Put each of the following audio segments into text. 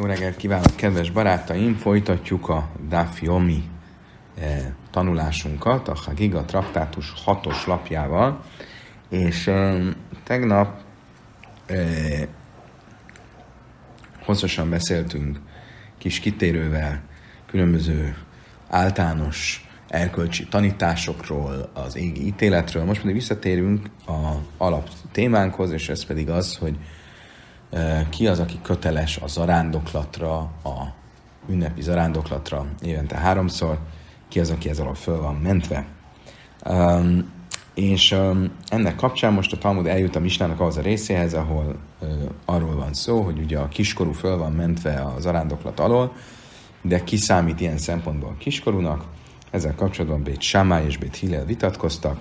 Jó reggelt kívánok, kedves barátaim! Folytatjuk a Dafyomi eh, tanulásunkat a Hagiga traktátus hatos lapjával, és eh, tegnap eh, hosszasan beszéltünk kis kitérővel különböző általános erkölcsi tanításokról, az égi ítéletről. Most pedig visszatérünk a alap témánkhoz, és ez pedig az, hogy ki az, aki köteles a zarándoklatra, a ünnepi zarándoklatra évente háromszor, ki az, aki ez föl van mentve. Um, és um, ennek kapcsán most a Talmud eljut a Misnának az a részéhez, ahol uh, arról van szó, hogy ugye a kiskorú föl van mentve a zarándoklat alól, de ki számít ilyen szempontból kiskorúnak. Ezzel kapcsolatban Bét Sámály és Bét Hillel vitatkoztak.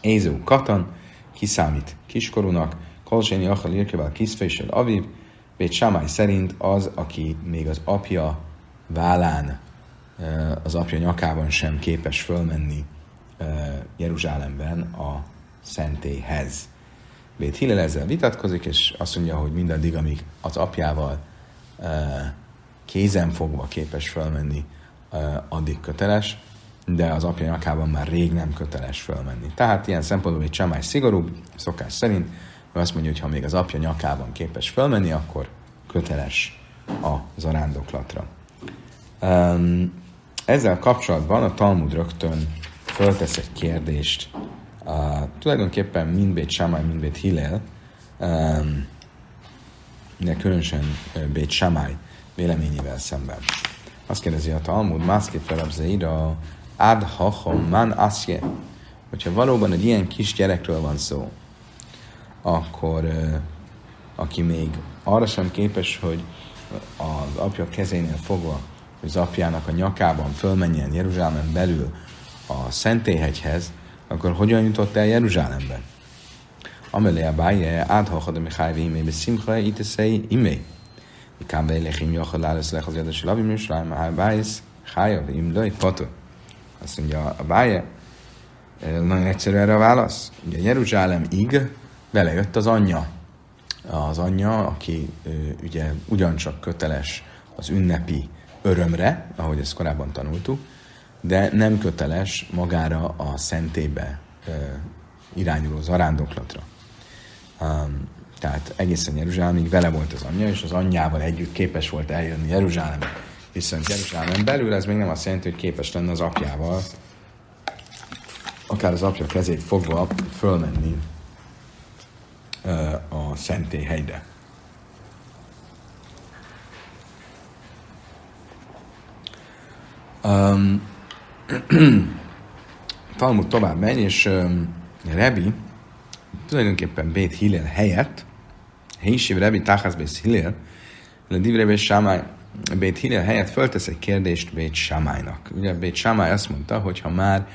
Ézó Katan kiszámít kiskorúnak, Kolzséni Achal Irkevel Kiszfésel Aviv, Bét Sámály szerint az, aki még az apja vállán, az apja nyakában sem képes fölmenni Jeruzsálemben a szentélyhez. Bét Hillel ezzel vitatkozik, és azt mondja, hogy mindaddig, amíg az apjával kézen fogva képes fölmenni, addig köteles, de az apja nyakában már rég nem köteles fölmenni. Tehát ilyen szempontból egy csamály szigorúbb, szokás szerint, ő azt mondja, hogy ha még az apja nyakában képes fölmenni, akkor köteles a zarándoklatra. Ezzel kapcsolatban a Talmud rögtön föltesz egy kérdést, uh, tulajdonképpen mindbét Samály, mindbét Hillel, um, de különösen Bét Samály véleményével szemben. Azt kérdezi a Talmud, Mászkét felabzeira, ad hachom man asje, hogyha valóban egy ilyen kis gyerekről van szó, akkor aki még arra sem képes, hogy az apja kezénél fogva, hogy az apjának a nyakában fölmenjen Jeruzsálemen belül a Szentélyhegyhez, akkor hogyan jutott el Jeruzsálembe? Amelé a báje, áthalhad a Mihály vémé, be szimcha, iteszei, imé. Ikám vejlechim jachad lálesz lech az jadasi labim, és rájma háj bájsz, hája, vim, lőj, patu. Azt mondja a báje, nagyon egyszerű erre a válasz. Ugye Jeruzsálemig vele jött az anyja. Az anyja, aki ugye ugyancsak köteles az ünnepi örömre, ahogy ezt korábban tanultuk, de nem köteles magára a szentébe irányuló zarándoklatra. Um, tehát egészen Jeruzsálemig vele volt az anyja, és az anyjával együtt képes volt eljönni Jeruzsálembe. Viszont Jeruzsálem belül ez még nem azt jelenti, hogy képes lenne az apjával, akár az apja kezét fogva fölmenni a szentélyhelyre. Um, Talmud tovább megy, és um, Rebi tulajdonképpen Bét Hillel helyett, Hésiv Rebi Táhász Bét Hillel, le Divre Bét Sámály, Bét Hillel helyett föltesz egy kérdést Bét Sámálynak. Ugye Bét Sámály azt mondta, hogy ha már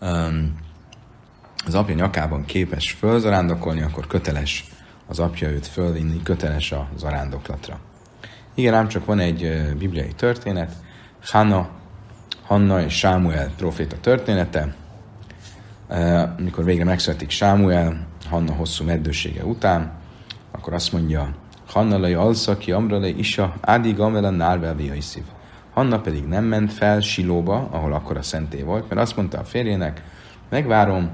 um, az apja nyakában képes fölzarándokolni, akkor köteles az apja őt fölvinni, köteles a zarándoklatra. Igen, ám csak van egy bibliai történet, Hanna, Hanna és Sámuel proféta története, amikor végre megszületik Sámuel, Hanna hosszú meddősége után, akkor azt mondja, Hanna lej alszaki, amra lej isa, ádig amela nárvel viaiszív. Hanna pedig nem ment fel Silóba, ahol akkor a szenté volt, mert azt mondta a férjének, megvárom,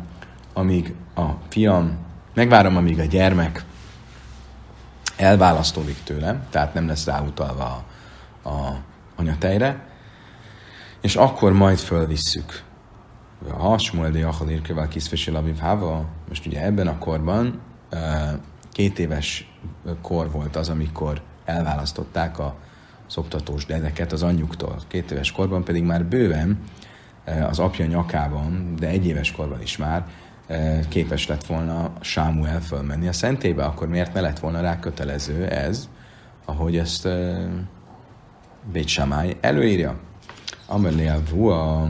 amíg a fiam, megvárom, amíg a gyermek elválasztódik tőlem, tehát nem lesz ráutalva a, a anyatejre, és akkor majd fölvisszük. Ha Smuel de Jachal Irkevel Kiszfesi Laviv Hava, most ugye ebben a korban két éves kor volt az, amikor elválasztották a szoptatós dedeket az anyjuktól. Két éves korban pedig már bőven az apja nyakában, de egy éves korban is már képes lett volna Sámuel fölmenni a szentébe, akkor miért ne lett volna rá kötelező ez, ahogy ezt uh, Bét Samály előírja? Amelé a vua,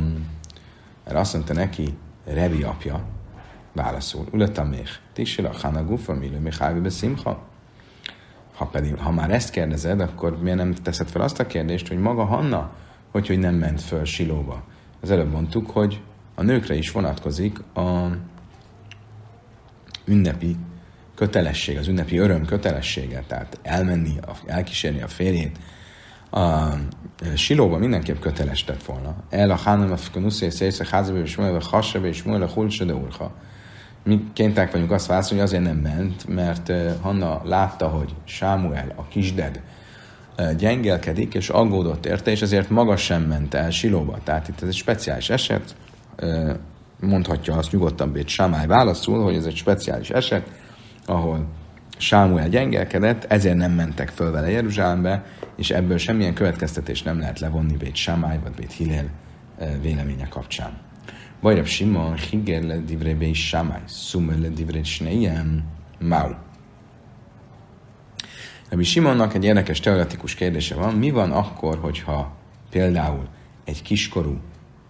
mert azt mondta neki, Revi apja, válaszol, Ulatam még, Tisila, Hana Gufa, Milő, Mihály, Beszimha. Ha pedig, ha már ezt kérdezed, akkor miért nem teszed fel azt a kérdést, hogy maga Hanna, hogy, hogy nem ment föl Silóba? Az előbb mondtuk, hogy a nőkre is vonatkozik a ünnepi kötelesség, az ünnepi öröm kötelessége, tehát elmenni, elkísérni a férjét, a silóban mindenképp köteles tett volna. El a hanem a fikunuszé szésze házabe és múlva hasabe és múlva hulcsa de urha. Mi kénták vagyunk azt válaszolni, hogy azért nem ment, mert Hanna látta, hogy Sámuel, a kisded, gyengelkedik, és aggódott érte, és ezért maga sem ment el Silóba. Tehát itt ez egy speciális eset, mondhatja azt nyugodtan Bét Sámály válaszul, hogy ez egy speciális eset, ahol Sámuel gyengelkedett, ezért nem mentek föl vele Jeruzsálembe, és ebből semmilyen következtetés nem lehet levonni Bét Sámály vagy Bét Hillel véleménye kapcsán. Bajrab Simon, Higer le divré Bét Sámály, Sumel le divré Sneiem, Mau. Rabbi Simonnak egy érdekes teoretikus kérdése van, mi van akkor, hogyha például egy kiskorú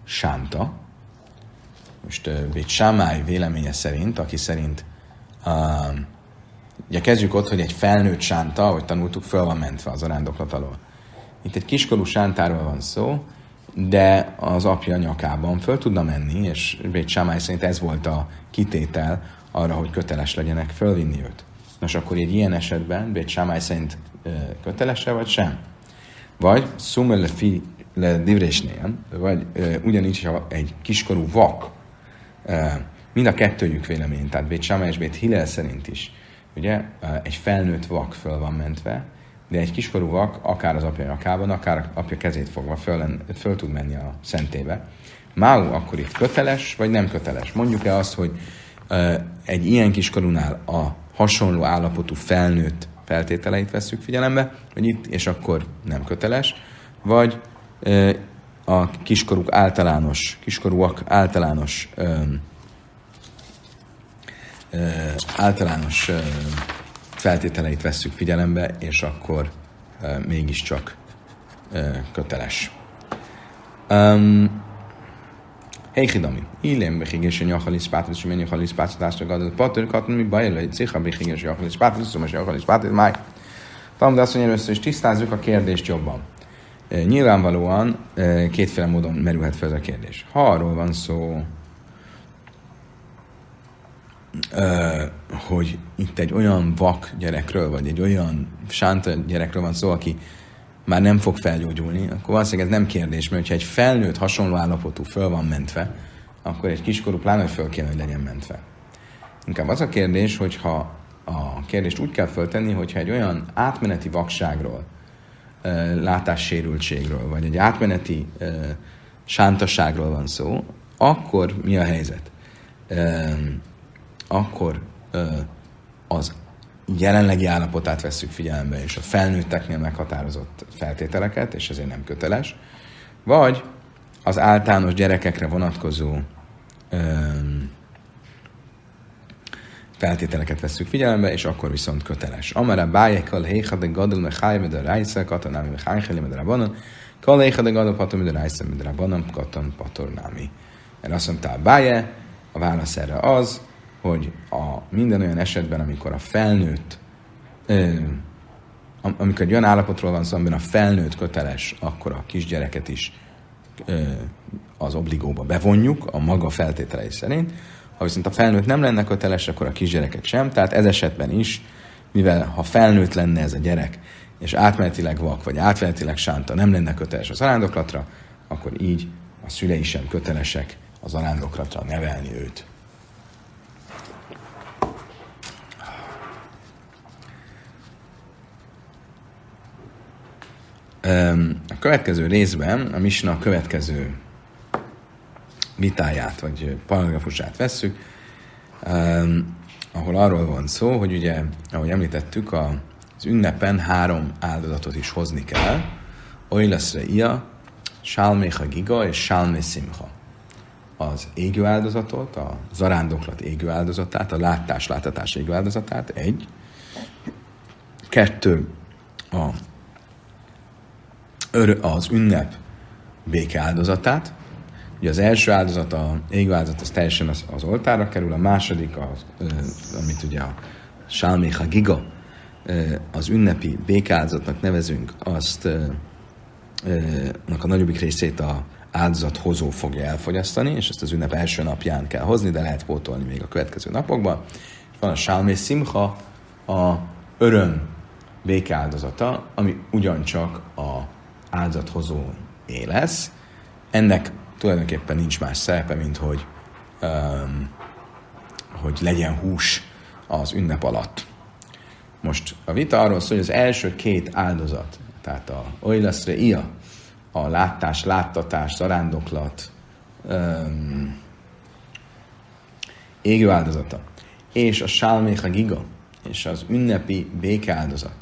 sánta, most uh, Sámály véleménye szerint, aki szerint uh, ugye kezdjük ott, hogy egy felnőtt sánta, ahogy tanultuk, föl van mentve az arándoklat alól. Itt egy kiskorú sántáról van szó, de az apja nyakában föl tudna menni, és Bét Sámály szerint ez volt a kitétel arra, hogy köteles legyenek fölvinni őt. Nos, akkor egy ilyen esetben Bét Sámály szerint kötelese, vagy sem? Vagy szumel fi le divrésnél, vagy ugyanígy, ha egy kiskorú vak, mind a kettőjük vélemény, tehát Bét Sámály és Bét Hillel szerint is, ugye, egy felnőtt vak föl van mentve, de egy kiskorú vak, akár az apja nyakában, akár apja kezét fogva föl, föl tud menni a szentébe. Máu akkor itt köteles, vagy nem köteles? Mondjuk-e azt, hogy egy ilyen kiskorúnál a hasonló állapotú felnőtt feltételeit veszük figyelembe, hogy itt és akkor nem köteles, vagy a kiskoruk általános, kiskorúak általános ö, ö, általános ö, feltételeit vesszük figyelembe, és akkor ö, mégiscsak ö, köteles. Um, Héjhidami. Illén behiges en jachalis pátrisz, mennyi jachalis pátrisz, társak adott patrik, hatni mi baj, lehet cicha behiges jachalis pátrisz, szomás jachalis pátrisz, máj. de azt mondja, először is tisztázzuk a kérdést jobban. Nyilvánvalóan kétféle módon merülhet fel ez a kérdés. Ha arról van szó, hogy itt egy olyan vak gyerekről, vagy egy olyan sánta gyerekről van szó, aki már nem fog felgyógyulni, akkor valószínűleg ez nem kérdés, mert ha egy felnőtt hasonló állapotú föl van mentve, akkor egy kiskorú pláne föl kéne, hogy legyen mentve. Inkább az a kérdés, hogyha a kérdést úgy kell föltenni, hogyha egy olyan átmeneti vakságról, látássérültségről, vagy egy átmeneti sántaságról van szó, akkor mi a helyzet? Akkor az jelenlegi állapotát vesszük figyelembe, és a felnőtteknél meghatározott feltételeket, és ezért nem köteles, vagy az általános gyerekekre vonatkozó öm, feltételeket vesszük figyelembe, és akkor viszont köteles. Amara bájekal héha de gadol me cháj me de rájsza, katanámi me chájheli me de rabanon, kal héha de gadol pator me de rájsza me de rabanon, katan patornámi. Erre azt mondta a báje, a válasz erre az, hogy a minden olyan esetben, amikor a felnőtt, ö, amikor egy olyan állapotról van szó, amiben a felnőtt köteles, akkor a kisgyereket is ö, az obligóba bevonjuk, a maga feltételei szerint. Ha viszont a felnőtt nem lenne köteles, akkor a kisgyereket sem. Tehát ez esetben is, mivel ha felnőtt lenne ez a gyerek, és átmenetileg vak, vagy átmenetileg sánta nem lenne köteles az arándoklatra, akkor így a szülei sem kötelesek az arándoklatra nevelni őt. A következő részben a Misna a következő vitáját, vagy paragrafusát vesszük, ahol arról van szó, hogy ugye, ahogy említettük, az ünnepen három áldozatot is hozni kell. Oileszre ia, Sálméha giga és Sálmé szimha. Az égő áldozatot, a zarándoklat égő áldozatát, a látás, láthatás égő áldozatát, egy. Kettő, a az ünnep béke áldozatát. Ugye az első áldozat, a égő áldozat, az teljesen az, az oltára kerül, a második, az, amit ugye a Sálméha Giga, az ünnepi békáldozatnak nevezünk, azt a nagyobbik részét a áldozat hozó fogja elfogyasztani, és ezt az ünnep első napján kell hozni, de lehet pótolni még a következő napokban. van a Sálmé Simcha, a öröm békeáldozata, ami ugyancsak a áldozathozó lesz. Ennek tulajdonképpen nincs más szerepe, mint hogy, um, hogy legyen hús az ünnep alatt. Most a vita arról szól, hogy az első két áldozat, tehát a oilaszre ia, a látás, láttatás, zarándoklat, um, égő áldozata, és a sálméha giga, és az ünnepi békeáldozat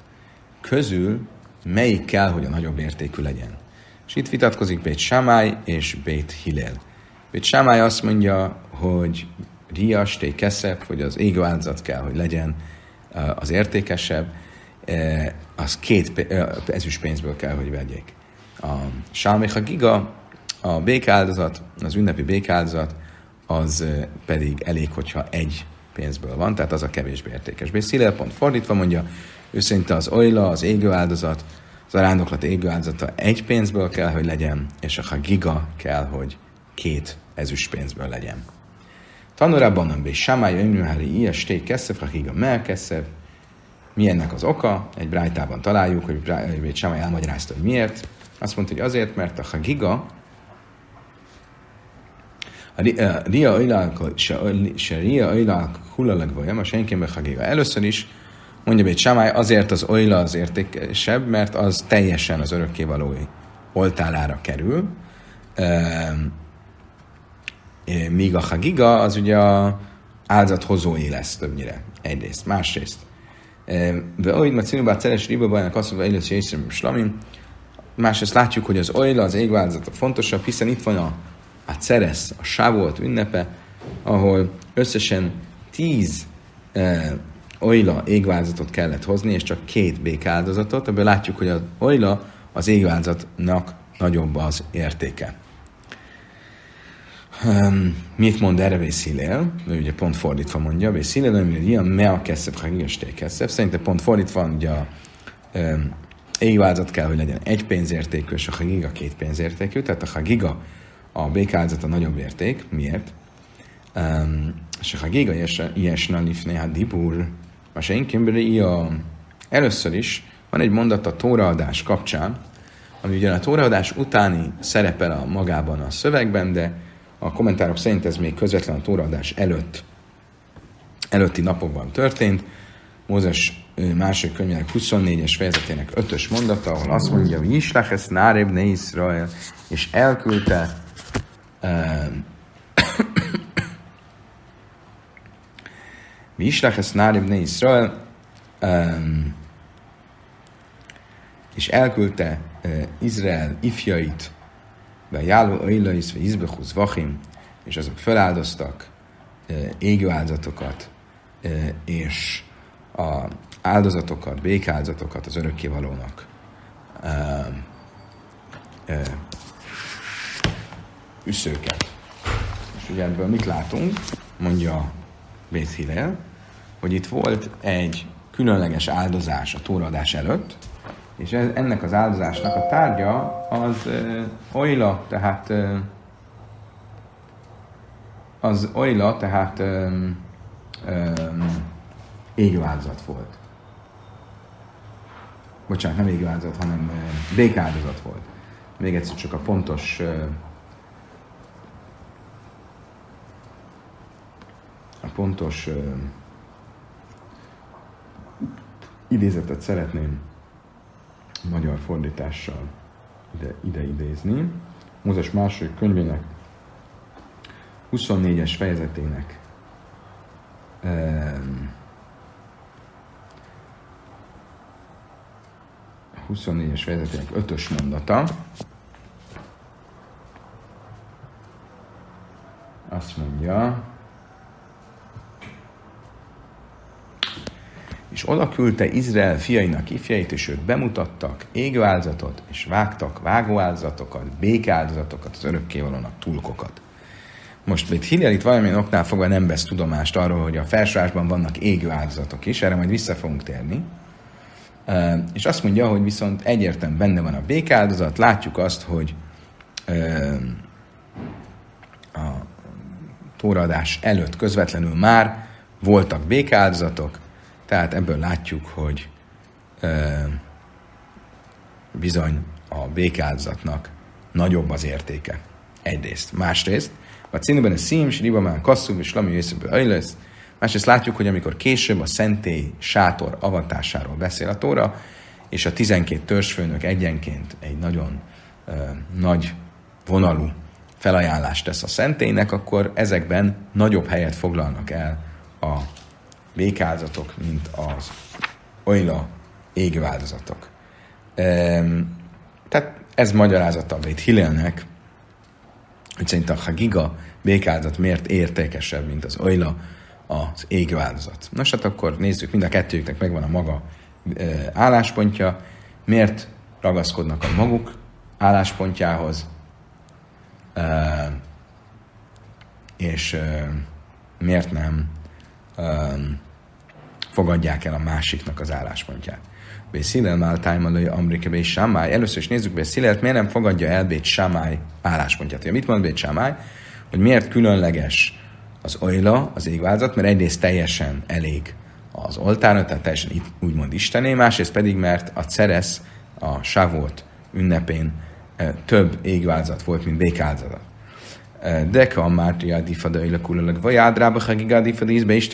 közül melyik kell, hogy a nagyobb értékű legyen. És itt vitatkozik Bét Samály és Bét Hillel. Bét Samály azt mondja, hogy rias, té keszep, hogy az égő áldozat kell, hogy legyen az értékesebb, az két ezüst pénzből kell, hogy vegyék. A Sálméha Giga, a békáldozat, az ünnepi békáldozat, az pedig elég, hogyha egy pénzből van, tehát az a kevésbé értékes. Bészilel pont fordítva mondja, ő szerint az oila, az égő áldozat, az arándoklat égő áldozata egy pénzből kell, hogy legyen, és a giga kell, hogy két ezüst pénzből legyen. Tanulában nem bész samája, imrühári, ilyesté, keszef, ha giga, mell keszef. Mi ennek az oka? Egy brájtában találjuk, hogy Bét Samály elmagyarázta, hogy miért. Azt mondta, hogy azért, mert a hagiga, Ria Oilák, se Ria Oilák hullalag vagy, a senki hagiga. Először is mondja Bét Samály, azért az Oila az értékesebb, mert az teljesen az örökkévalói oltálára kerül, míg a Hagiga az ugye a áldozathozói lesz többnyire, egyrészt. Másrészt, de ahogy ma cinubá ceres ribabajnak azt mondja, hogy észre slamim, másrészt látjuk, hogy az Oila, az égváltozata fontosabb, hiszen itt van a, a Ceresz, a Sávolt ünnepe, ahol összesen tíz oila égváltozatot kellett hozni, és csak két békáldozatot, ebből látjuk, hogy az oila az égváltozatnak nagyobb az értéke. Um, mit mond erre Vészhilél? Ő ugye pont fordítva mondja. Vészhilél, amire ilyen me a keszebb, ha keszebb. Szerintem pont fordítva, ugye a um, égváltozat kell, hogy legyen egy pénzértékű, és a hagiga két pénzértékű, tehát a hagiga a békálzat a nagyobb érték. Miért? Um, és a hagiga ilyesna a dibur, Masenkin a... Először is van egy mondat a tóraadás kapcsán, ami ugyan a tóraadás utáni szerepel a magában a szövegben, de a kommentárok szerint ez még közvetlen a tóraadás előtt, előtti napokban történt. Mózes második könyvének 24-es fejezetének 5-ös mondata, ahol azt mondja, hogy Islach ezt ne Israel, és elküldte Vislach ezt Náribne Israel, um, és elküldte uh, Izrael ifjait, be Jáló Ailais, ve Izbechuz Vachim, és azok feláldoztak uh, égő áldozatokat, uh, és a áldozatokat, békáldozatokat az örökkévalónak üszőket. És ugye ebből mit látunk? Mondja Hillel, hogy itt volt egy különleges áldozás a túradás előtt, és ez, ennek az áldozásnak a tárgya az uh, oila, tehát uh, az oila, tehát áldozat volt. Bocsánat, nem égő áldozat, hanem békáldozat volt. Még egyszer csak a pontos uh, a pontos uh, idézetet szeretném magyar fordítással ide, ide idézni. Mózes második könyvének 24-es fejezetének um, 24-es fejezetének 5-ös mondata. Azt mondja, és oda küldte Izrael fiainak ifjait, és ők bemutattak égőáldozatot, és vágtak vágóáldozatokat, békáldozatokat, az örökkévalónak túlkokat. Most itt Hillel itt valamilyen oknál fogva nem vesz tudomást arról, hogy a felsőásban vannak égő áldozatok is, erre majd vissza fogunk térni. És azt mondja, hogy viszont egyértelműen benne van a békáldozat, látjuk azt, hogy a tóradás előtt közvetlenül már voltak békáldozatok, tehát ebből látjuk, hogy e, bizony a békáldozatnak nagyobb az értéke. Egyrészt. Másrészt, a címben a szím, ribamán kasszú, és lami lesz. Másrészt látjuk, hogy amikor később a szentély sátor avatásáról beszél a Tóra, és a 12 törzsfőnök egyenként egy nagyon ö, nagy vonalú felajánlást tesz a szentélynek, akkor ezekben nagyobb helyet foglalnak el a békázatok, mint az olyla égőáldozatok. Um, tehát ez magyarázata a Hillelnek, hogy szerint a Hagiga békáldozat miért értékesebb, mint az Oila, az égő áldozat. Nos, hát akkor nézzük, mind a kettőjüknek megvan a maga e, álláspontja, miért ragaszkodnak a maguk álláspontjához, e, és e, miért nem e, fogadják el a másiknak az álláspontját. Bészilel már tájmalai Amrike Bé Samály. Először is nézzük Bészilelt, miért nem fogadja el Bét Samály álláspontját. Ja, mit mond Bét Samály? Hogy miért különleges az olyla, az égvázat, mert egyrészt teljesen elég az oltára, tehát teljesen úgymond istené, másrészt pedig, mert a Ceresz, a Savót ünnepén több égvázat volt, mint békáldozat. Deka a Mártia difada ilakulalag, vagy ádrába hagigá difada ízbe is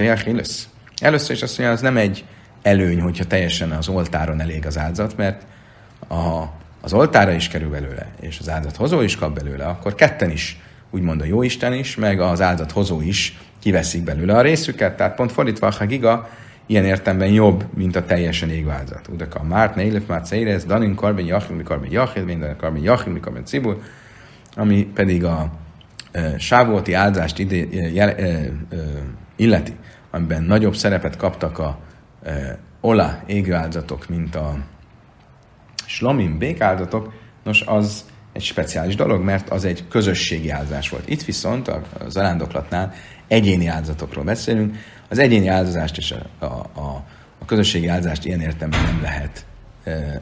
Először is azt mondja, az nem egy előny, hogyha teljesen az oltáron elég az áldozat, mert a, az oltára is kerül belőle, és az áldozathozó is kap belőle, akkor ketten is, úgymond a jóisten is, meg az áldozathozó is kiveszik belőle a részüket, tehát pont fordítva a giga ilyen értemben jobb, mint a teljesen égő áldozat. Udaka a Márt, Neilef, Márt, Ceirez, Danin, Karben, Jachil, Mikarben, Jachil, Minden, Karben, Jachil, Mikarben, Cibul, ami pedig a sávóti áldozást ide, e, illeti, amiben nagyobb szerepet kaptak a e, ola égő áldozatok, mint a slamim békáldozatok, nos, az egy speciális dolog, mert az egy közösségi áldozás volt. Itt viszont a, zarándoklatnál egyéni áldozatokról beszélünk. Az egyéni áldozást és a, a, a, a közösségi áldozást ilyen értelemben nem lehet e,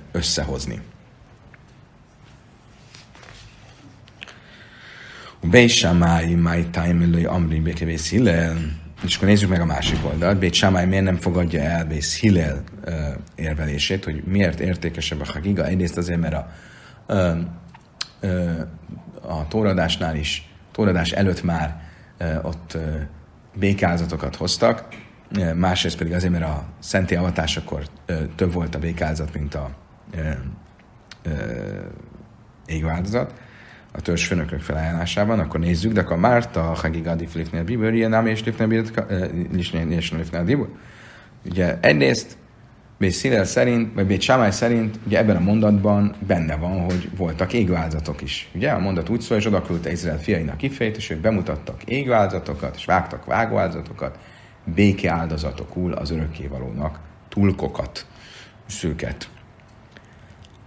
összehozni. Beisamáj, máj tájmillői amri békevész hillel, és akkor nézzük meg a másik oldalt. Bét Sámály miért nem fogadja el Bész Hillel uh, érvelését, hogy miért értékesebb a Hagiga. Egyrészt azért, mert a, uh, uh, a tóradásnál is, tóradás előtt már uh, ott uh, békázatokat hoztak, uh, másrészt pedig azért, mert a szenti avatásakor uh, több volt a békázat, mint a uh, uh, égváldozat a törzsfőnökök felajánlásában, akkor nézzük, de akkor Márta, Hagigadi Flifnél Bibur, ilyen nem és Lifnél Bibur. Ugye egyrészt Bét Szilel szerint, vagy Bét szerint, ugye ebben a mondatban benne van, hogy voltak égváltozatok is. Ugye a mondat úgy szól, és oda küldte Izrael fiainak kifejt, és ők bemutattak égváltozatokat, és vágtak vágóáldozatokat, béke áldozatokul az örökkévalónak tulkokat, szőket.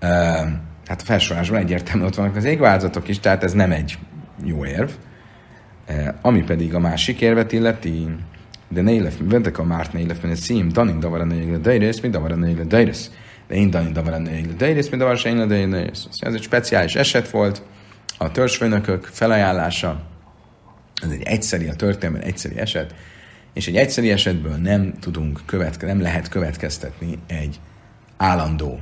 Um, hát a felsorolásban egyértelműen ott vannak az égváltozatok is, tehát ez nem egy jó érv. E, ami pedig a másik érvet illeti, de ne élef, ventek a márt ne élef, mert szím, danin davara ne égle deirész, mi davara ne égle deirész. De én danin davara ne égle deirész, mi davara se égle deirész. Ez egy speciális eset volt, a törzsfőnökök felajánlása, ez egy egyszeri, a történelmen egyszeri eset, és egy egyszeri esetből nem tudunk követke, nem lehet következtetni egy állandó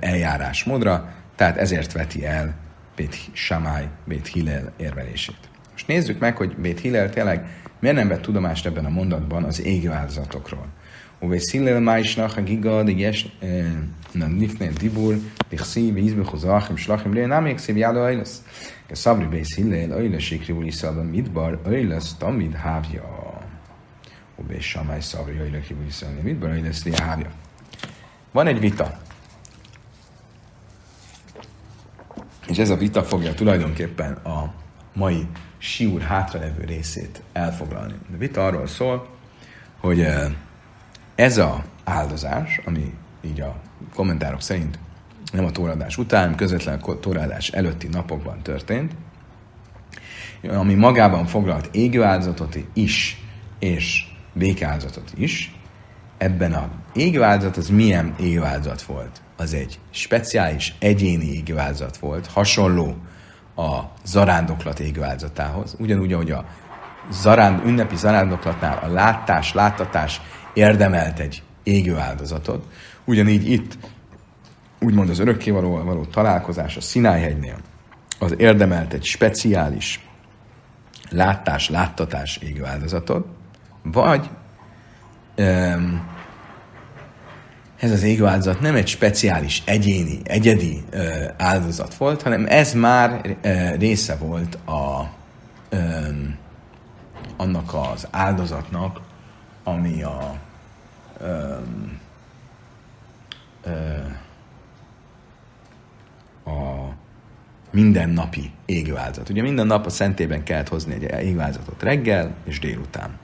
eljárásmódra, tehát ezért veti el Bét Samály, Bét Hillel érvelését. Most nézzük meg, hogy Bét Hillel tényleg miért nem vett tudomást ebben a mondatban az égi áldozatokról. Uvé Hillel májsnak a giga, de jes, na nifne dibur, de szív, ízbe hozachim, slachim, lé, nem még szív jáló ajlasz. Que szabri Bét Hillel, ajla sikri úr iszalban midbar, ajlasz tamid hávja. Uvé Samály szabri, ajla kívül iszalban midbar, ajlasz hávja. Van egy vita És ez a vita fogja tulajdonképpen a mai siúr hátralevő részét elfoglalni. A vita arról szól, hogy eh, ez a áldozás, ami így a kommentárok szerint nem a tóradás után, közvetlen a tóradás előtti napokban történt, ami magában foglalt égő áldozatot is, és békáldozatot is, ebben a égő áldozat az milyen égő áldozat volt? Az egy speciális egyéni égőáldozat volt, hasonló a zarándoklat égőáldozatához, ugyanúgy, ahogy a zaránd, ünnepi zarándoklatnál a látás, láttatás érdemelt egy égő áldozatot. Ugyanígy itt, úgymond az örökkévalóval való találkozás a Sinájhegynél, az érdemelt egy speciális látás, láttatás égő áldozatot, vagy um, ez az égő áldozat nem egy speciális, egyéni, egyedi áldozat volt, hanem ez már része volt a, annak az áldozatnak, ami a a mindennapi égőáldozat. Ugye minden nap a szentében kellett hozni egy égőáldozatot reggel és délután.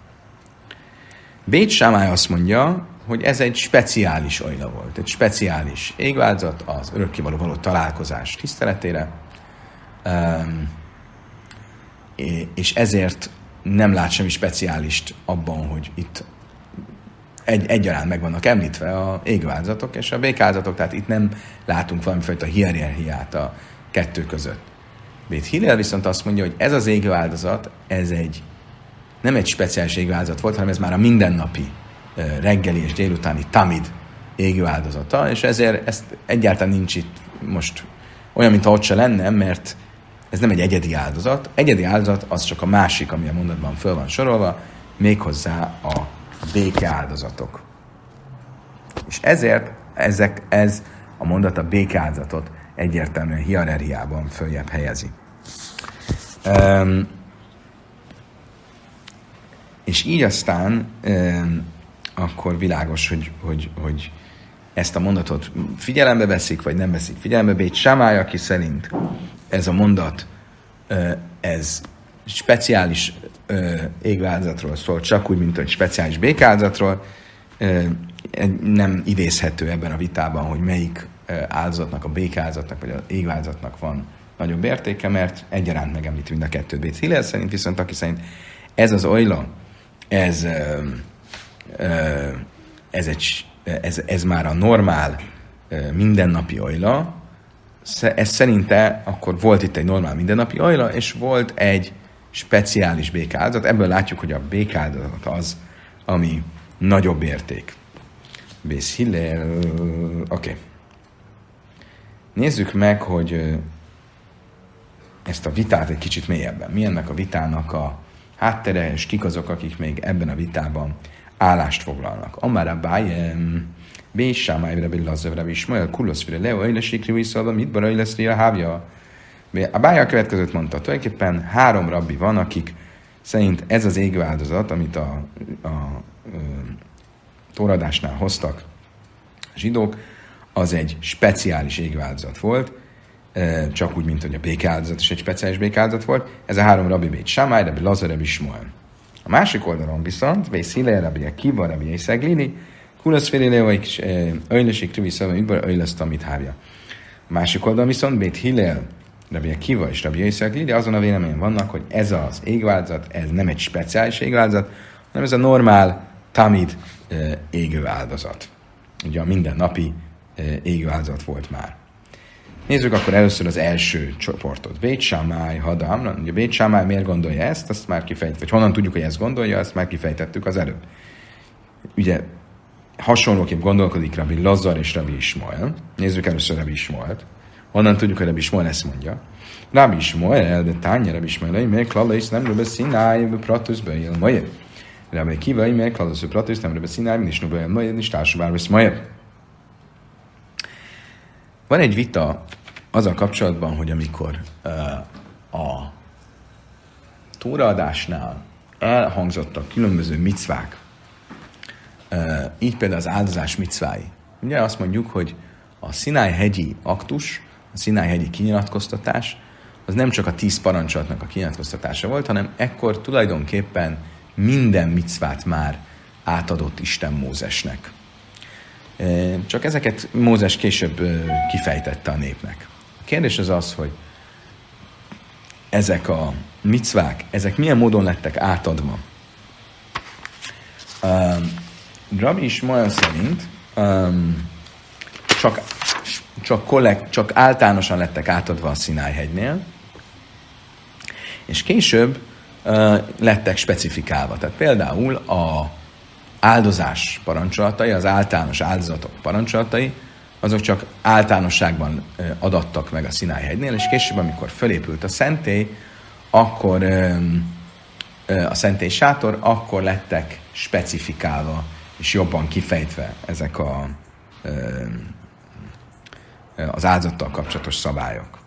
Bét Sámály azt mondja, hogy ez egy speciális ajla volt, egy speciális égváltozat az örökkévaló való találkozás tiszteletére, um, és ezért nem lát semmi speciálist abban, hogy itt egy, egyaránt meg vannak említve a égváltozatok és a békáldozatok, tehát itt nem látunk valamifajta hierarchiát a kettő között. Bét Hillel viszont azt mondja, hogy ez az égváldozat, ez egy nem egy speciális égváldozat volt, hanem ez már a mindennapi reggeli és délutáni tamid égő áldozata, és ezért ezt egyáltalán nincs itt most olyan, mintha ott se lenne, mert ez nem egy egyedi áldozat. Egyedi áldozat az csak a másik, ami a mondatban föl van sorolva, méghozzá a béke áldozatok. És ezért ezek, ez a mondat a béke áldozatot egyértelműen hierarchiában följebb helyezi. Um, és így aztán um, akkor világos, hogy, hogy, hogy ezt a mondatot figyelembe veszik, vagy nem veszik figyelembe. Bét Samály, aki szerint ez a mondat, ez speciális égváltozatról szól, csak úgy, mint egy speciális békázatról, nem idézhető ebben a vitában, hogy melyik áldozatnak, a békázatnak, vagy az égváltozatnak van nagyobb értéke, mert egyaránt megemlíti mind a kettőt Bét Hillel szerint, viszont aki szerint ez az olyla, ez ez, egy, ez, ez már a normál mindennapi ajla, ez szerinte akkor volt itt egy normál mindennapi ajla, és volt egy speciális békáldozat. Ebből látjuk, hogy a békáldozat az, ami nagyobb érték. Bész oké. Okay. Nézzük meg, hogy ezt a vitát egy kicsit mélyebben. Mi ennek a vitának a háttere, és kik azok, akik még ebben a vitában állást foglalnak. Amár a bájem, Bésámáj, Rabbi Lazav, Rabbi Ismael, Kuloszfire, Leo, Élesikri, visszalva, mit baraj lesz a hávja. A bája a következőt mondta, tulajdonképpen három rabbi van, akik szerint ez az égő amit a, a, a toradásnál hoztak a zsidók, az egy speciális égőáldozat volt, csak úgy, mint hogy a békáldozat is egy speciális békáldozat volt. Ez a három rabbi Bét Samály, Rabbi Lazar, Rabbi Ismael. Másik oldalon viszont, Vész Hillel, Rabbi Akiva, Rabbi Szeglini, Kulasz Féléleo, Öjlesik Krivi Szava, Midbar, Öjleszt, amit hávja. A másik oldalon viszont Bét Hillel, Rabbi Akiva és Rabbi Szeglini azon a véleményen vannak, hogy ez az égváltozat, ez nem egy speciális égváltozat, hanem ez a normál tamid égő áldozat. Ugye a mindennapi égő áldozat volt már. Nézzük akkor először az első csoportot. Bét Sámály, Hadam. Ugye Bét miért gondolja ezt, azt már kifejtett, vagy honnan tudjuk, hogy ezt gondolja, azt már kifejtettük az előbb. Ugye hasonlóképp gondolkodik Rabbi Lazar és Rabbi Ismael. Nézzük először Rabbi Ismaelt. Honnan tudjuk, hogy Rabbi Ismael ezt mondja. Rabbi Ismael, de tánya Rabbi Ismael, még klala is nem röbe színáj, pratus bejél majd. Rabbi Kiva, még klala is pratus nem röbe színáj, és nubajél majd, és társadalmi majd. Van egy vita azzal kapcsolatban, hogy amikor a túraadásnál elhangzottak különböző micvák, így például az áldozás micvái. Ugye azt mondjuk, hogy a Sinai hegyi aktus, a Sinai hegyi kinyilatkoztatás, az nem csak a tíz parancsolatnak a kinyilatkoztatása volt, hanem ekkor tulajdonképpen minden micvát már átadott Isten Mózesnek. Csak ezeket Mózes később kifejtette a népnek kérdés az az, hogy ezek a micvák, ezek milyen módon lettek átadva. Um, Rabbi Ismael szerint um, csak, csak, kollekt, csak általánosan lettek átadva a Sinai hegynél, és később lettek specifikálva. Tehát például a áldozás parancsolatai, az általános áldozatok parancsolatai, azok csak általánosságban adattak meg a Sinai hegynél, és később, amikor fölépült a szentély, akkor a szentély sátor, akkor lettek specifikálva és jobban kifejtve ezek a, az áldozattal kapcsolatos szabályok.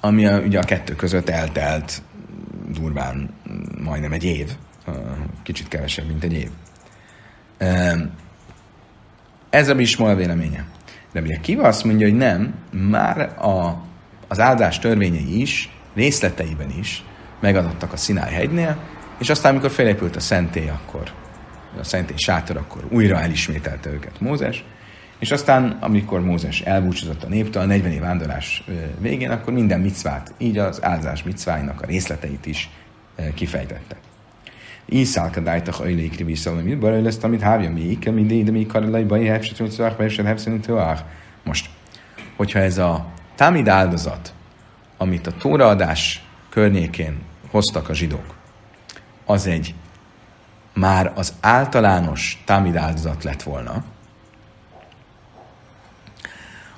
Ami a, ugye a kettő között eltelt durván majdnem egy év, kicsit kevesebb, mint egy év. Ez a Bismol véleménye. De ugye Kiva azt mondja, hogy nem, már a, az áldás törvényei is, részleteiben is megadottak a Sinai hegynél, és aztán, amikor felépült a szentély, akkor a szentély sátor, akkor újra elismételte őket Mózes, és aztán, amikor Mózes elbúcsúzott a néptől a 40 év vándorlás végén, akkor minden micvát, így az áldás micváinak a részleteit is kifejtette. Iszálkadájtak a illékri vissza, amit baj lesz, amit hávja mi, kell mi de mi karolai baj, hepset, hogy szark, vagy hepset, Most, hogyha ez a támid áldozat, amit a tóraadás környékén hoztak a zsidók, az egy már az általános támid áldozat lett volna,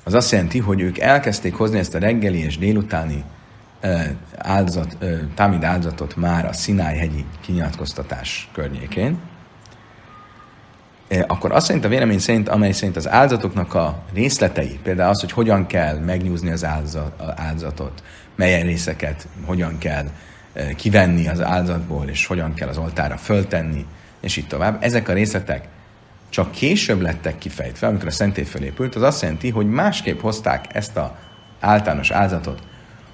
az azt jelenti, hogy ők elkezdték hozni ezt a reggeli és délutáni áldozat, támid áldozatot már a Sinai hegyi kinyilatkoztatás környékén, akkor azt szerint a vélemény szerint, amely szerint az áldozatoknak a részletei, például az, hogy hogyan kell megnyúzni az áldozatot, melyen részeket hogyan kell kivenni az áldozatból, és hogyan kell az oltára föltenni, és így tovább. Ezek a részletek csak később lettek kifejtve, amikor a szentély fölépült, az azt jelenti, hogy másképp hozták ezt a általános áldozatot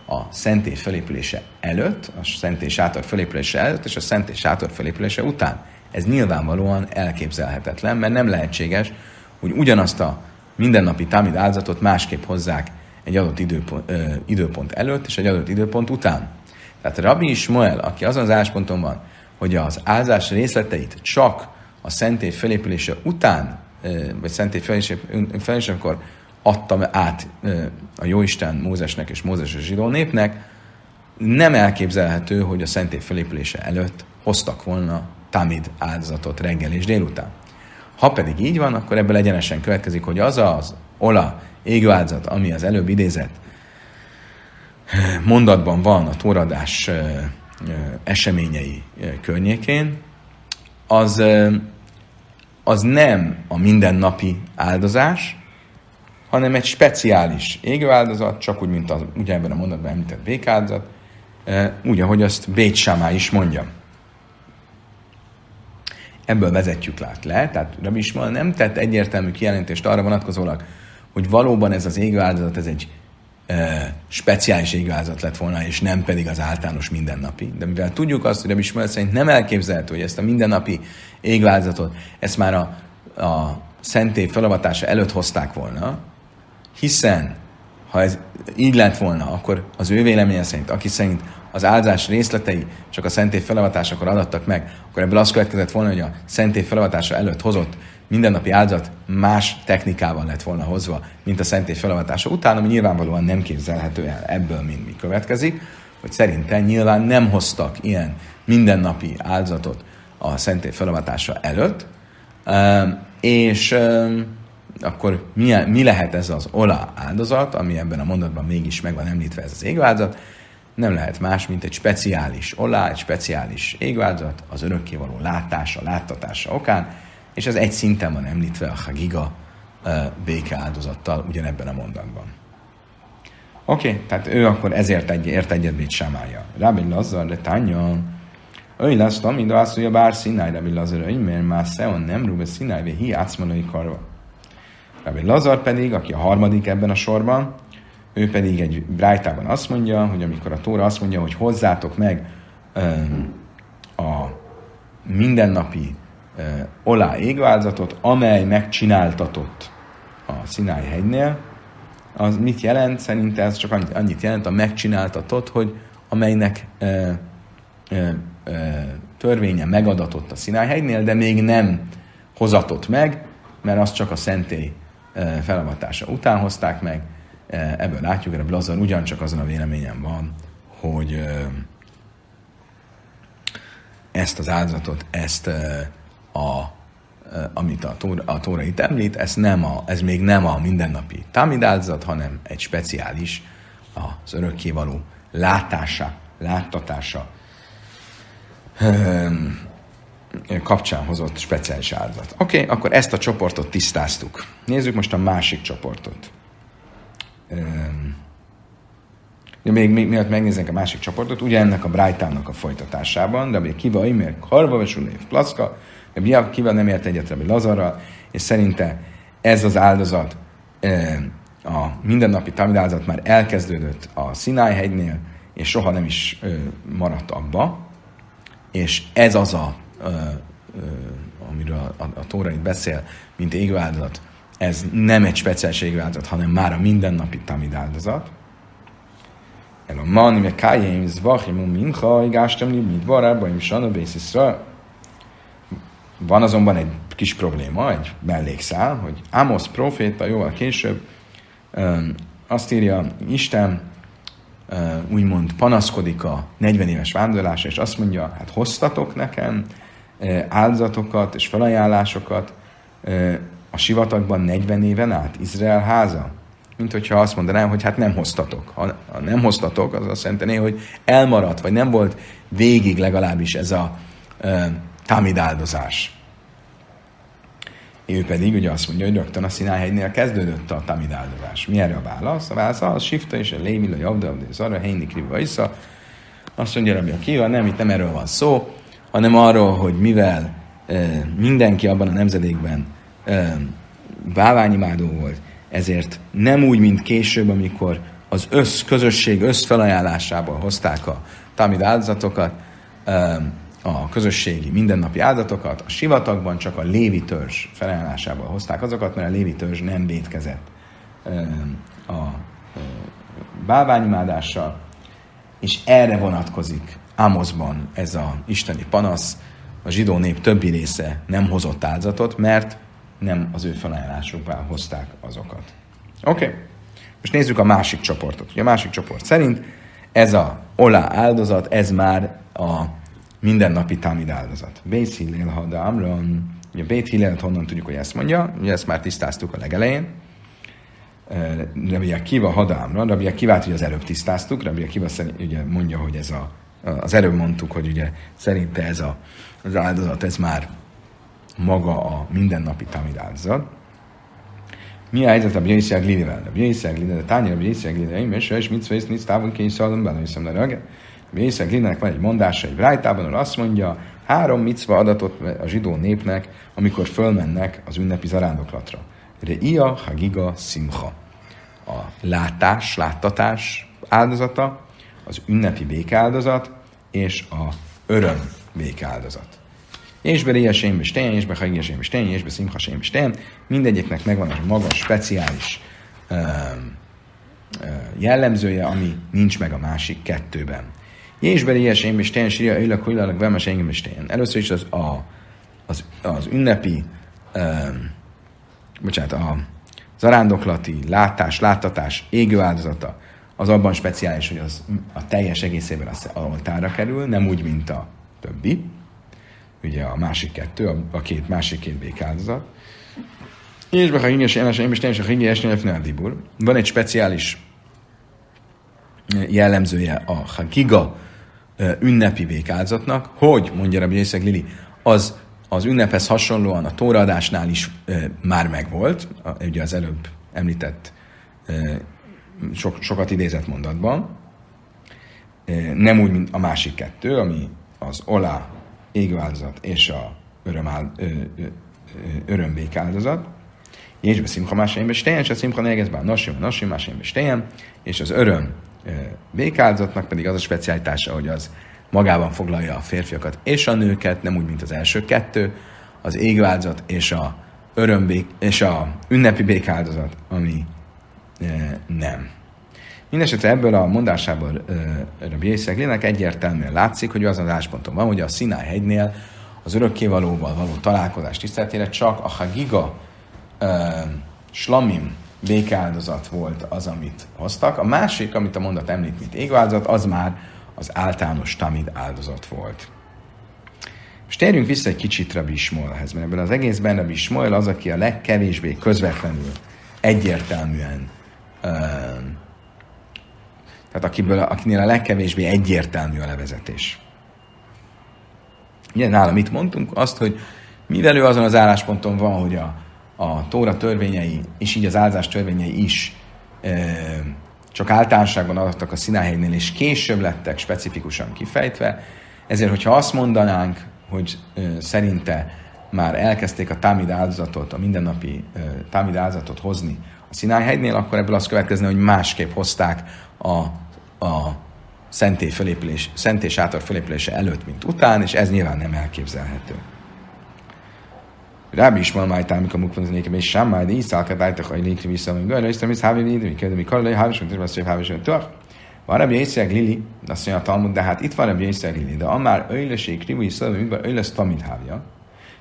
a szentély fölépülése előtt, a szentély sátor fölépülése előtt, és a szentély sátor fölépülése után. Ez nyilvánvalóan elképzelhetetlen, mert nem lehetséges, hogy ugyanazt a mindennapi támid áldozatot másképp hozzák egy adott időpont, ö, időpont előtt és egy adott időpont után. Tehát Rabbi Ismael, aki azon az állásponton van, hogy az áldás részleteit csak a szentély felépülése után, vagy szentély felépülése, amikor adta át a Jóisten Mózesnek és Mózes a zsidó népnek, nem elképzelhető, hogy a szentély felépülése előtt hoztak volna tamid áldozatot reggel és délután. Ha pedig így van, akkor ebből egyenesen következik, hogy az az ola égő áldozat, ami az előbb idézett mondatban van a tóradás eseményei környékén, az, az nem a mindennapi áldozás, hanem egy speciális égőáldozat, csak úgy, mint az, ugye ebben a mondatban említett békáldozat, úgy, ahogy azt Bét Samá is mondja. Ebből vezetjük lát le, tehát Rabbi Ismael nem tett egyértelmű kijelentést arra vonatkozólag, hogy valóban ez az égőáldozat, ez egy speciális égvázat lett volna, és nem pedig az általános mindennapi. De mivel tudjuk azt, hogy a Ismael szerint nem elképzelhető, hogy ezt a mindennapi égvázatot, ezt már a, a szentély felavatása előtt hozták volna, hiszen ha ez így lett volna, akkor az ő véleménye szerint, aki szerint az áldás részletei csak a szentély felavatásakor adattak meg, akkor ebből az következett volna, hogy a szentély felavatása előtt hozott mindennapi áldozat más technikával lett volna hozva, mint a szentély felavatása után, ami nyilvánvalóan nem képzelhető el ebből, mint mi következik, hogy szerintem nyilván nem hoztak ilyen mindennapi áldozatot a szentély felavatása előtt, és akkor mi, mi lehet ez az ola áldozat, ami ebben a mondatban mégis meg van említve ez az égváldozat, nem lehet más, mint egy speciális olá, egy speciális égváldozat, az örökkévaló látása, láttatása okán, és ez egy szinten van említve a Hagiga béke áldozattal ugyanebben a mondatban. Oké, okay, tehát ő akkor ezért egy, ért egyet Bét Samája. Rabbi Lazar, de Tanya, ő lesz, azt mondja, bár Sinai, Rabbi Lazar, hogy mert már Szeon nem rúbe ve hi átszmanai karva. Rabbi Lazar pedig, aki a harmadik ebben a sorban, ő pedig egy brájtában azt mondja, hogy amikor a Tóra azt mondja, hogy hozzátok meg um, a mindennapi olá égváltozatot, amely megcsináltatott a Sinai hegynél, az mit jelent? Szerintem ez csak annyit, jelent a megcsináltatott, hogy amelynek e, e, törvénye megadatott a Sinai hegynél, de még nem hozatott meg, mert azt csak a szentély felavatása után hozták meg. E, ebből látjuk, hogy a Blazon ugyancsak azon a véleményen van, hogy ezt az áldozatot, ezt a, amit a tóra, a tóra itt említ, ez, nem a, ez még nem a mindennapi támid áldozat, hanem egy speciális, az örökkévaló látása, láttatása kapcsán hozott speciális áldozat. Oké, okay, akkor ezt a csoportot tisztáztuk. Nézzük most a másik csoportot. De még, még miatt megnézzük a másik csoportot, ugye ennek a Brájtának a folytatásában, de kiva imér karva vesulév plaszka, de kiva nem ért egyet Rabbi Lazarral, és szerinte ez az áldozat, a mindennapi áldozat már elkezdődött a Sinai hegynél, és soha nem is maradt abba, és ez az a, amiről a, a, Tóra itt beszél, mint égőáldozat, ez nem egy speciális égőáldozat, hanem már a mindennapi tamid áldozat. El a mani me kájém zvachim mincha, igástam li mit barárba, im sana bészisra. Van azonban egy kis probléma, egy mellékszál, hogy Amos proféta jóval később azt írja, Isten úgymond panaszkodik a 40 éves vándorlásra, és azt mondja, hát hoztatok nekem áldozatokat és felajánlásokat a sivatagban 40 éven át, Izrael háza? Mint hogyha azt mondanám, hogy hát nem hoztatok. Ha, nem hoztatok, az azt jelenti, hogy elmaradt, vagy nem volt végig legalábbis ez a e, támid áldozás. Ő pedig ugye azt mondja, hogy rögtön a Szináhegynél kezdődött a tamid áldozás. Mi erre a válasz? A válasz az, Sifta és a Lémila, Javda, az arra, Heini, Kriva, Isza. Azt mondja Rabbi Akiva, nem, itt nem erről van szó, hanem arról, hogy mivel mindenki abban a nemzedékben bálványimádó volt, ezért nem úgy, mint később, amikor az össz közösség összfelajánlásából hozták a tamid áldozatokat, a közösségi mindennapi áldatokat, a sivatagban csak a lévi törzs felajánlásából hozták azokat, mert a lévi törzs nem védkezett a bálványimádással, és erre vonatkozik Ámoszban ez a isteni panasz, a zsidó nép többi része nem hozott áldozatot, mert nem az ő felajánlásukban hozták azokat. Oké, okay. most nézzük a másik csoportot. Ugye a másik csoport szerint ez a olá áldozat, ez már a mindennapi támid áldozat. Bész Hillel Hada Amron, ugye Bét Hillelt honnan tudjuk, hogy ezt mondja, ugye ezt már tisztáztuk a legelején. Rabbi Akiva Hada Amron, Rabbi Akivát ugye az előbb tisztáztuk, Rabbi szerint, ugye mondja, hogy ez a, az előbb mondtuk, hogy ugye szerinte ez a, az áldozat, ez már maga a mindennapi támid áldozat. Mi a helyzet a Bjaiszia Glidivel? A Bjaiszia Glidivel, Tányi a Bjaiszia Glidivel, és és mit szvész, nincs távol kény szalom, bele hiszem, de röge. Bjaiszia Glidivelnek van egy mondása egy brájtában, ahol azt mondja, három micva adatot a zsidó népnek, amikor fölmennek az ünnepi zarándoklatra. Reia, Hagiga, Simcha. A látás, láttatás áldozata, az ünnepi békáldozat és a öröm békáldozat és be Riesém és Tén, és be Hagiesém és Tén, és be Szimhasém és Tén. Mindegyiknek megvan a maga speciális uh, uh, jellemzője, ami nincs meg a másik kettőben. És be Riesém és Tén, Siria, Ülök, Hujlalak, Vemes, Engem és Tén. Először is az, a, az, az ünnepi, uh, bocsánat, a zarándoklati látás, láttatás, égő áldozata, az abban speciális, hogy az a teljes egészében az altára kerül, nem úgy, mint a többi ugye a másik kettő, a, a két másik két békáldozat. És be, ha ingyen jeles, én is teljesen ingyen esni dibur. Van egy speciális jellemzője a Hagiga ünnepi békáldozatnak, hogy, mondja Rabbi Jészek Lili, az az ünnephez hasonlóan a tóraadásnál is e, már megvolt, a, ugye az előbb említett e, sok, sokat idézett mondatban, nem úgy, mint a másik kettő, ami az olá égváldozat és a öröm, ö, ö, örömbék áldozat. És be szimcha másaimbe stejen, és a szimcha negezben nasim, nasim, másaimbe stejen, és az öröm békáldozatnak pedig az a speciálitása, hogy az magában foglalja a férfiakat és a nőket, nem úgy, mint az első kettő, az égváldozat és a örömbék, és a ünnepi békáldozat, ami e, nem. Mindenesetre ebből a mondásából Rabbi Jészeglének egyértelműen látszik, hogy az az állásponton van, hogy a Sinai hegynél az örökkévalóval való találkozás tiszteletére csak a Hagiga Slamim békáldozat volt az, amit hoztak. A másik, amit a mondat említ, mint égváldozat, az már az általános tamid áldozat volt. És térjünk vissza egy kicsit Rabbi Ismoelhez, mert ebben az egészben Rabbi Ismoel az, aki a legkevésbé közvetlenül, egyértelműen, tehát akiből, akinél a legkevésbé egyértelmű a levezetés. Ugye nála mit mondtunk? Azt, hogy mivel ő azon az állásponton van, hogy a, a Tóra törvényei, és így az áldás törvényei is e, csak általánosságban adottak a színáhelynél, és később lettek specifikusan kifejtve, ezért, hogyha azt mondanánk, hogy e, szerinte már elkezdték a támid áldozatot, a mindennapi e, támid áldozatot hozni Szinály akkor ebből az következne, hogy másképp hozták a, a szentély, fölépülés, szentély sátor fölépülése előtt, mint után, és ez nyilván nem elképzelhető. Rábi is van májtál, mikor mukvan az nékem, és sem majd is szálkat álltak, hogy lékri vissza, hogy gajra, és termész hávi védő, hogy mi karolai, hávi, és mint szép hávi, és Van Rabbi Észeg Lili, azt mondja a Talmud, de hát itt van Rabbi Észeg Lili, de amár öjleség, krivu is szólva, mindban öjlesz tamid hávja,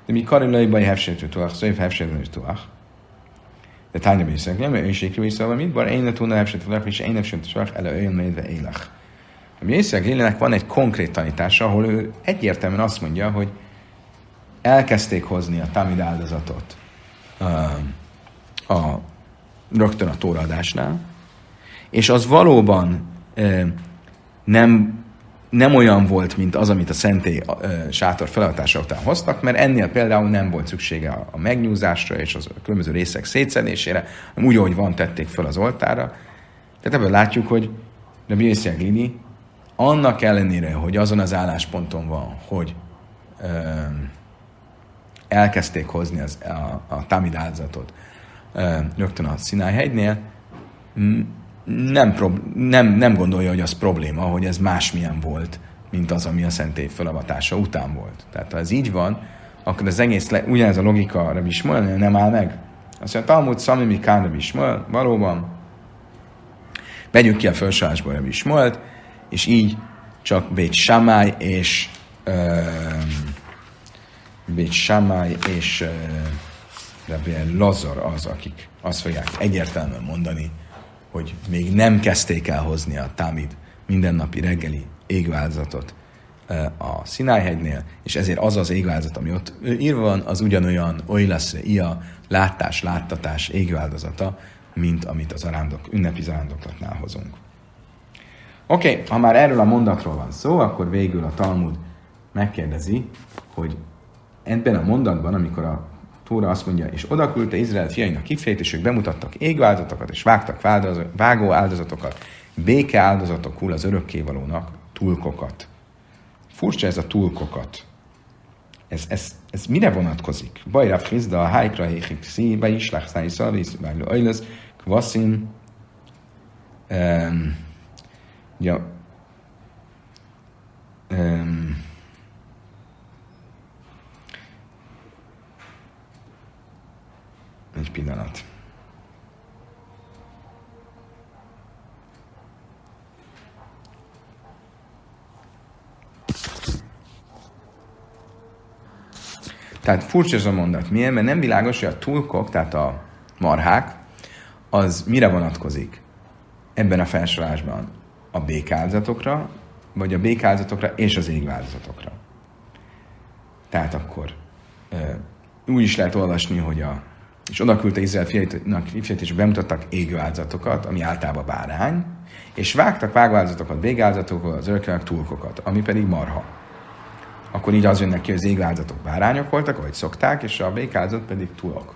de mi karolai baj hevsétő tuach, szép hevsétő tuach. De tányja Észeg, nem öjleség, krivu is szólva, mindban én ne tudna hevsétő tuach, és én nem sem tuach, ele öjön médve élach. A Észeg Lilinek van egy konkrét tanítása, ahol ő egyértelműen azt mondja, hogy elkezdték hozni a tamid áldozatot a, a, rögtön a tóraadásnál, és az valóban e, nem, nem olyan volt, mint az, amit a szentély sátor feladatása után hoztak, mert ennél például nem volt szüksége a, megnyúzásra és az a különböző részek szétszedésére, hanem úgy, ahogy van, tették fel az oltára. Tehát ebből látjuk, hogy de Björnsziak Lini annak ellenére, hogy azon az állásponton van, hogy e, elkezdték hozni az, a, a Tamid áldozatot rögtön a Sinai hegynél, nem, prob- nem, nem gondolja, hogy az probléma, hogy ez másmilyen volt, mint az, ami a szentély felavatása után volt. Tehát ha ez így van, akkor az egész, le, ugyanez a logika Rabbi nem áll meg. Azt mondja, Talmud Szamimi Kán Rabbi valóban, vegyük ki a felsorolásból Rabbi és így csak Bét Samály és um, Bét Samály és uh, Rabbi Lazar az, akik azt fogják egyértelműen mondani, hogy még nem kezdték el hozni a támid mindennapi reggeli égváltozatot a Sinájhegynél, és ezért az az égváltozat, ami ott írva van, az ugyanolyan oly lesz ia, látás, láttatás égváltozata, mint amit az arándok, ünnepi zarándoklatnál hozunk. Oké, okay, ha már erről a mondatról van szó, akkor végül a Talmud megkérdezi, hogy ebben a mondatban, amikor a Tóra azt mondja, és oda küldte Izrael fiainak kifejét, és ők bemutattak égváldozatokat, és vágtak vágó áldozatokat, béke áldozatokul az örökkévalónak tulkokat. Furcsa ez a tulkokat. Ez, ez, ez mire vonatkozik? Bajra frizda, hájkra, héhik szíbe is, láxnáj szalvisz, vágló ajlesz, kvaszim, um, ja, um, Egy pillanat. Tehát furcsa ez a mondat. Miért? Mert nem világos, hogy a tulkok, tehát a marhák, az mire vonatkozik ebben a felsorolásban? A békáldozatokra, vagy a békáldozatokra és az égváldozatokra. Tehát akkor úgy is lehet olvasni, hogy a és oda küldte Izrael ifjait, és bemutattak égő áldozatokat, ami általában bárány, és vágtak vágváldozatokat, végáldozatokat, az örökölnek túlkokat, ami pedig marha. Akkor így az jönnek ki, hogy az égáldozatok bárányok voltak, ahogy szokták, és a békáldozat pedig túlok.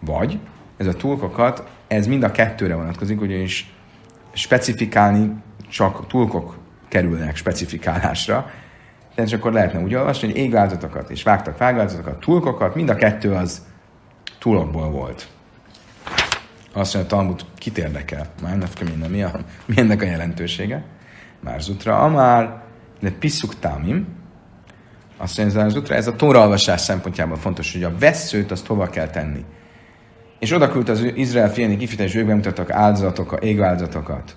Vagy ez a túlkokat, ez mind a kettőre vonatkozik, ugyanis specifikálni csak túlkok kerülnek specifikálásra, tehát akkor lehetne úgy olvasni, hogy égváltozatokat és vágtak vágváltozatokat, túlkokat, mind a kettő az túlokból volt. Azt mondja, Talmud kit érdekel? Már minden, mi, a, mi ennek a jelentősége? Már zutra, amár, de piszuk támim, azt mondja, az zutra, ez a tóraolvasás szempontjából fontos, hogy a veszőt azt hova kell tenni. És oda küldte az Izrael fiáni kifejtés, ők bemutattak áldozatokat, égváldozatokat,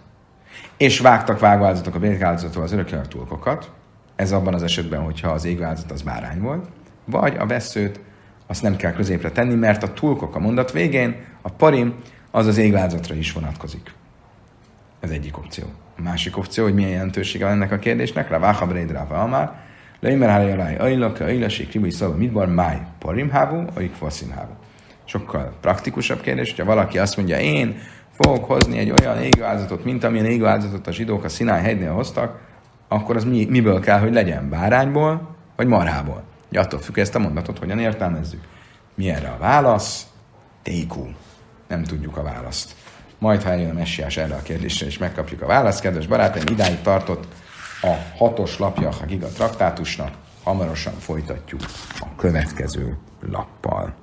és vágtak vágváldozatokat, a békáldozatokat, az örökké túlkokat. Ez abban az esetben, hogyha az égváldozat az bárány volt, vagy a veszőt azt nem kell középre tenni, mert a tulkok a mondat végén, a parim, az az égvázatra is vonatkozik. Ez egyik opció. A másik opció, hogy milyen jelentősége van ennek a kérdésnek, Raváha Bréd Ráva Amár, Leimer Hári Aláj Ajlak, Ajlasik, Ribai Szava, Midbar, Máj, Parim Hávu, Aik Faszim Hávu. Sokkal praktikusabb kérdés, hogyha valaki azt mondja, én fogok hozni egy olyan égvázatot, mint amilyen égvázatot a zsidók a Szinály hegynél hoztak, akkor az mi, miből kell, hogy legyen? Bárányból, vagy marhából? Ugye attól függ, ezt a mondatot hogyan értelmezzük. Mi erre a válasz? Tékú. Nem tudjuk a választ. Majd, ha eljön a messiás erre a kérdésre, és megkapjuk a választ, kedves barátaim, idáig tartott a hatos lapja a Giga traktátusnak. Hamarosan folytatjuk a következő lappal.